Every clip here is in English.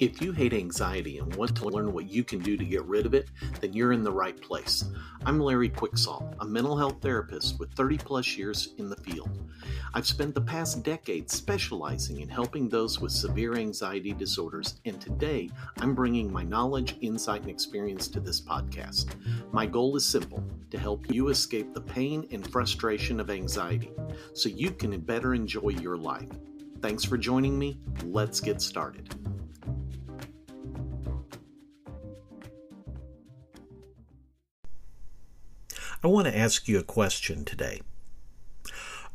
If you hate anxiety and want to learn what you can do to get rid of it, then you're in the right place. I'm Larry Quicksall, a mental health therapist with 30 plus years in the field. I've spent the past decade specializing in helping those with severe anxiety disorders, and today I'm bringing my knowledge, insight, and experience to this podcast. My goal is simple to help you escape the pain and frustration of anxiety so you can better enjoy your life. Thanks for joining me. Let's get started. I want to ask you a question today.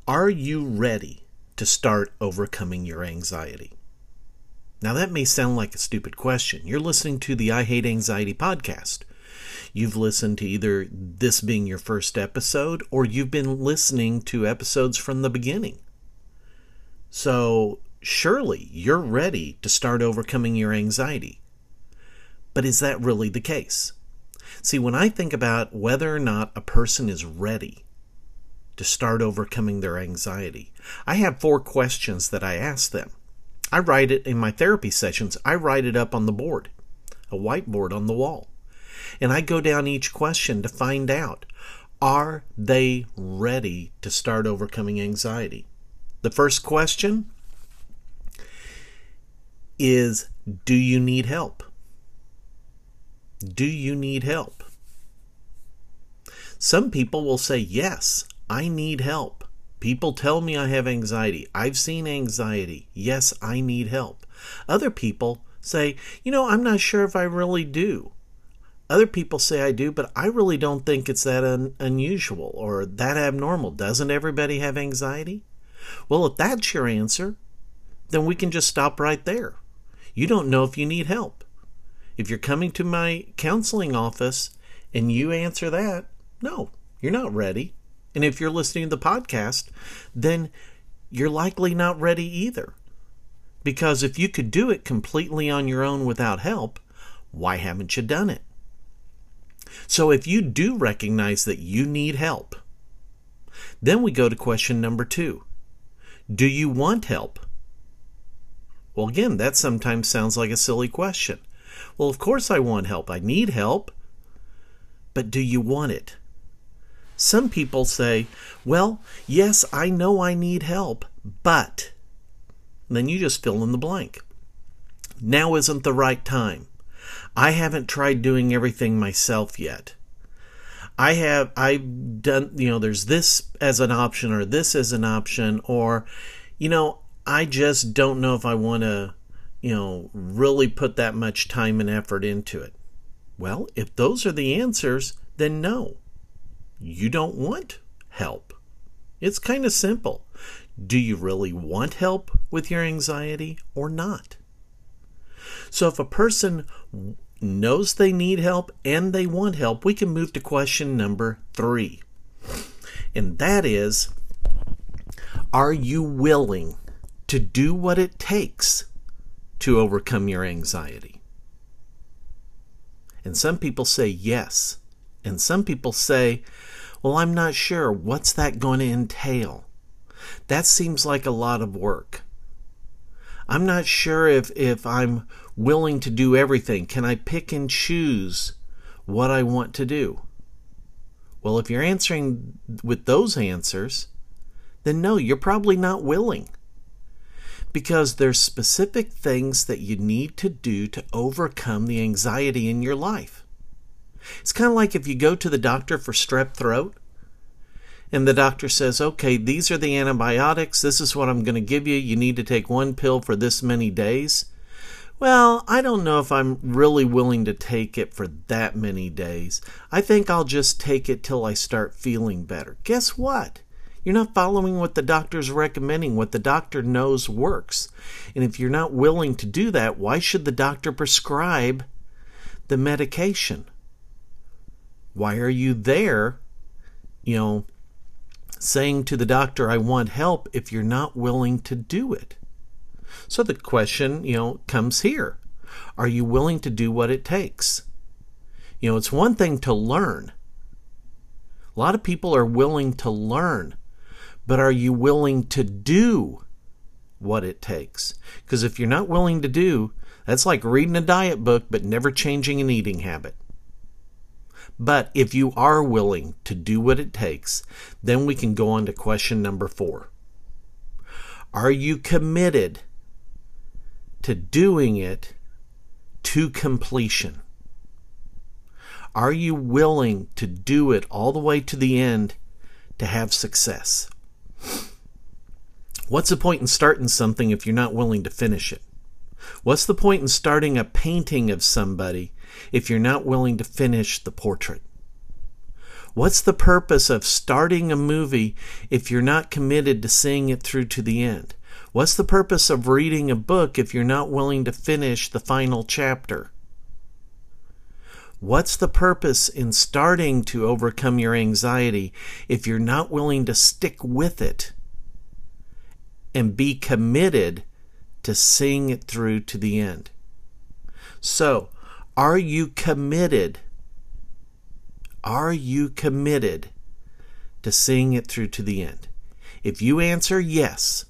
Are you ready to start overcoming your anxiety? Now, that may sound like a stupid question. You're listening to the I Hate Anxiety podcast. You've listened to either this being your first episode or you've been listening to episodes from the beginning. So, surely you're ready to start overcoming your anxiety. But is that really the case? See, when I think about whether or not a person is ready to start overcoming their anxiety, I have four questions that I ask them. I write it in my therapy sessions, I write it up on the board, a whiteboard on the wall. And I go down each question to find out are they ready to start overcoming anxiety? The first question is Do you need help? Do you need help? Some people will say, Yes, I need help. People tell me I have anxiety. I've seen anxiety. Yes, I need help. Other people say, You know, I'm not sure if I really do. Other people say I do, but I really don't think it's that un- unusual or that abnormal. Doesn't everybody have anxiety? Well, if that's your answer, then we can just stop right there. You don't know if you need help. If you're coming to my counseling office and you answer that, no, you're not ready. And if you're listening to the podcast, then you're likely not ready either. Because if you could do it completely on your own without help, why haven't you done it? So if you do recognize that you need help, then we go to question number two Do you want help? Well, again, that sometimes sounds like a silly question. Well, of course I want help. I need help. But do you want it? Some people say, well, yes, I know I need help, but. And then you just fill in the blank. Now isn't the right time. I haven't tried doing everything myself yet. I have, I've done, you know, there's this as an option or this as an option, or, you know, I just don't know if I want to you know, really put that much time and effort into it? Well, if those are the answers, then no. You don't want help. It's kind of simple. Do you really want help with your anxiety or not? So, if a person knows they need help and they want help, we can move to question number three. And that is Are you willing to do what it takes to overcome your anxiety? And some people say yes. And some people say, well, I'm not sure. What's that going to entail? That seems like a lot of work. I'm not sure if, if I'm willing to do everything. Can I pick and choose what I want to do? Well, if you're answering with those answers, then no, you're probably not willing because there's specific things that you need to do to overcome the anxiety in your life. It's kind of like if you go to the doctor for strep throat and the doctor says, okay, these are the antibiotics. This is what I'm going to give you. You need to take one pill for this many days. Well, I don't know if I'm really willing to take it for that many days. I think I'll just take it till I start feeling better. Guess what? You're not following what the doctor's recommending, what the doctor knows works. And if you're not willing to do that, why should the doctor prescribe the medication? Why are you there, you know, saying to the doctor, I want help, if you're not willing to do it? So the question, you know, comes here Are you willing to do what it takes? You know, it's one thing to learn. A lot of people are willing to learn, but are you willing to do what it takes? Because if you're not willing to do, That's like reading a diet book but never changing an eating habit. But if you are willing to do what it takes, then we can go on to question number four. Are you committed to doing it to completion? Are you willing to do it all the way to the end to have success? What's the point in starting something if you're not willing to finish it? What's the point in starting a painting of somebody if you're not willing to finish the portrait? What's the purpose of starting a movie if you're not committed to seeing it through to the end? What's the purpose of reading a book if you're not willing to finish the final chapter? What's the purpose in starting to overcome your anxiety if you're not willing to stick with it and be committed to seeing it through to the end? So, are you committed? Are you committed to seeing it through to the end? If you answer yes,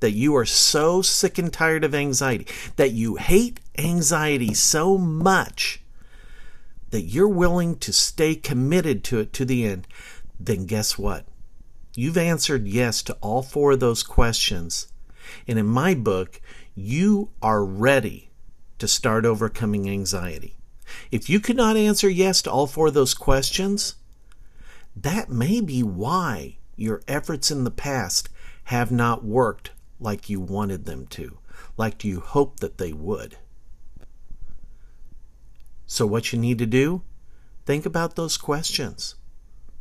that you are so sick and tired of anxiety, that you hate anxiety so much that you're willing to stay committed to it to the end, then guess what? You've answered yes to all four of those questions. And in my book, you are ready to start overcoming anxiety. If you could not answer yes to all four of those questions, that may be why your efforts in the past have not worked like you wanted them to, like you hoped that they would. So, what you need to do? Think about those questions.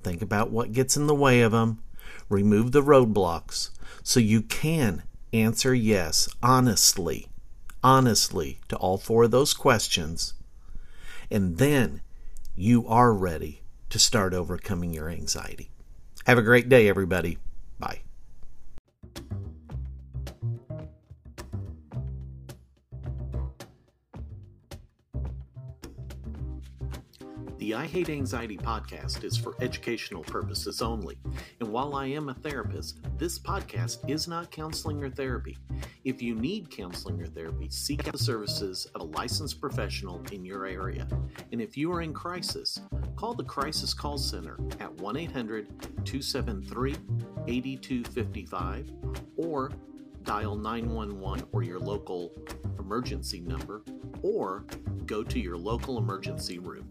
Think about what gets in the way of them. Remove the roadblocks so you can answer yes honestly, honestly to all four of those questions. And then you are ready to start overcoming your anxiety. Have a great day, everybody. Bye. The I Hate Anxiety podcast is for educational purposes only. And while I am a therapist, this podcast is not counseling or therapy. If you need counseling or therapy, seek out the services of a licensed professional in your area. And if you are in crisis, call the Crisis Call Center at 1 800 273 8255 or dial 911 or your local emergency number or go to your local emergency room.